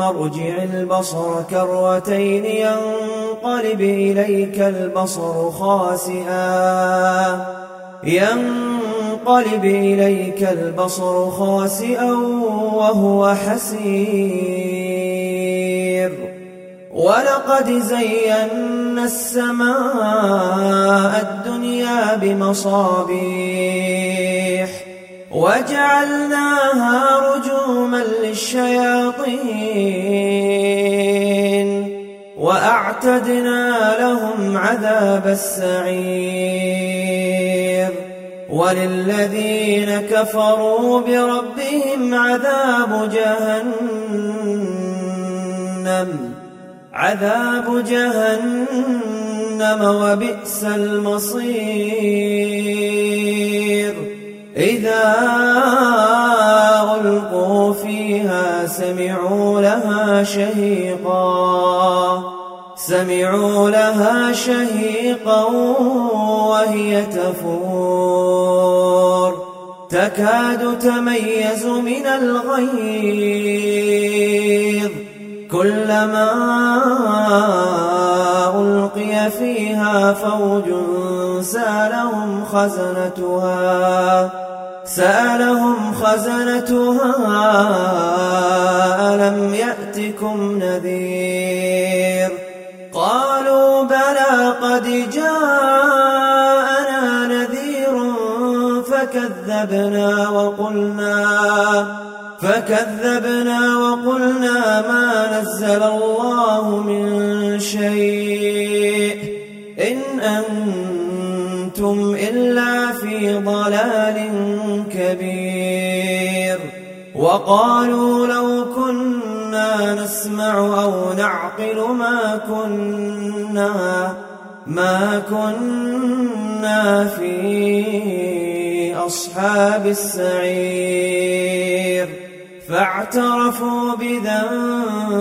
ثم ارجع البصر كروتين ينقلب إليك البصر خاسئا. ينقلب إليك البصر خاسئا وهو حسير. ولقد زينا السماء الدنيا بمصابيح. وجعلناها رجوما للشياطين وأعتدنا لهم عذاب السعير وللذين كفروا بربهم عذاب جهنم عذاب جهنم وبئس المصير. إذا ألقوا فيها سمعوا لها شهيقا. سمعوا لها شهيقا وهي تفور. تكاد تميز من الغيظ. كلما ألقي فيها فوج سالهم خزنتها. سألهم خزنتها ألم يأتكم نذير؟ قالوا بلى قد جاءنا نذير فكذبنا وقلنا فكذبنا وقلنا ما نزل الله من شيء. إن أنتم إلا في ضلال كبير وقالوا لو كنا نسمع أو نعقل ما كنا ما كنا في أصحاب السعير فاعترفوا بذنبهم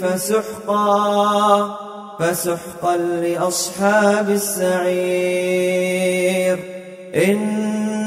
فسحقا فسحقا لأصحاب السعير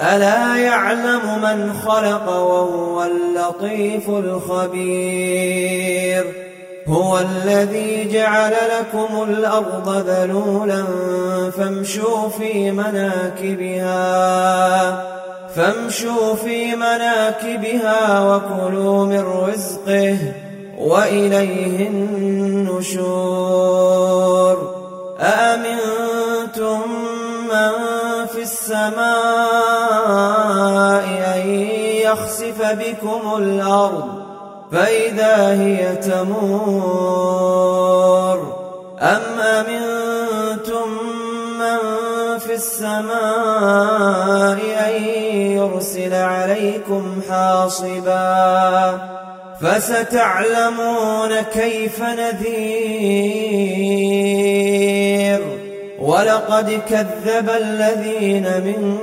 ألا يعلم من خلق وهو اللطيف الخبير؟ هو الذي جعل لكم الأرض ذلولا فامشوا في مناكبها فامشوا في مناكبها وكلوا من رزقه وإليه النشور. أأمنتم من في السماء يخسف بكم الأرض فإذا هي تمور أم أمنتم من في السماء أن يرسل عليكم حاصبا فستعلمون كيف نذير ولقد كذب الذين من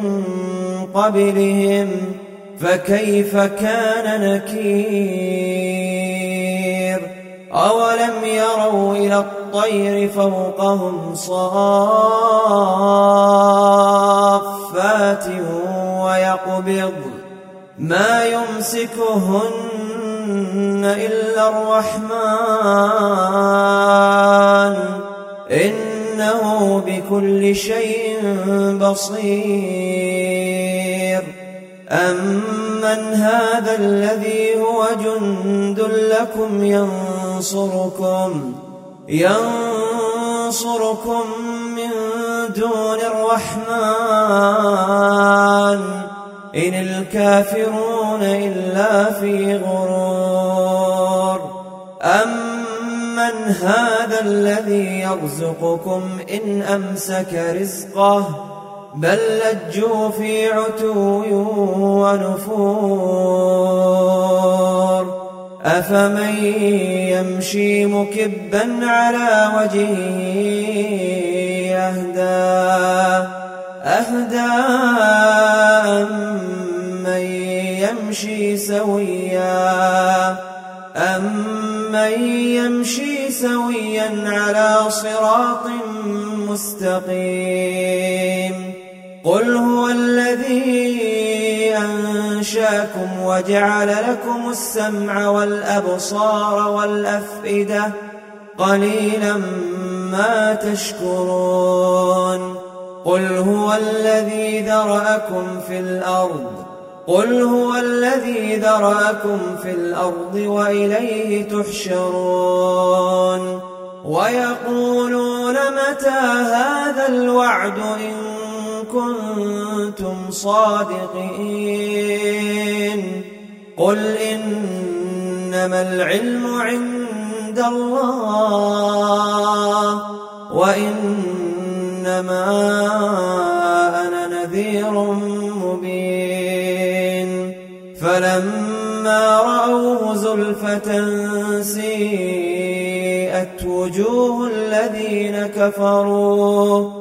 قبلهم فكيف كان نكير؟ أولم يروا إلى الطير فوقهم صافات قبض ما يمسكهن إلا الرحمن. إنه بكل شيء بصير. أمن هذا الذي هو جند لكم ينصركم ينصركم من دون الرحمن إن الكافرون إلا في غرور أمن هذا الذي يرزقكم إن أمسك رزقه بل لجوا في عتو ونفور. أفمن يمشي مكبا على وجهه أهدى. أهدى أمن يمشي سويا. أمن يمشي سويا على صراط مستقيم. قل هو الذي أنشاكم وجعل لكم السمع والأبصار والأفئدة قليلا ما تشكرون قل هو الذي ذرأكم في الأرض قل هو الذي ذرأكم في الأرض وإليه تحشرون ويقولون متى هذا الوعد إن كنتم صادقين. قل إنما العلم عند الله وإنما أنا نذير مبين. فلما رأوه زلفة سيئت وجوه الذين كفروا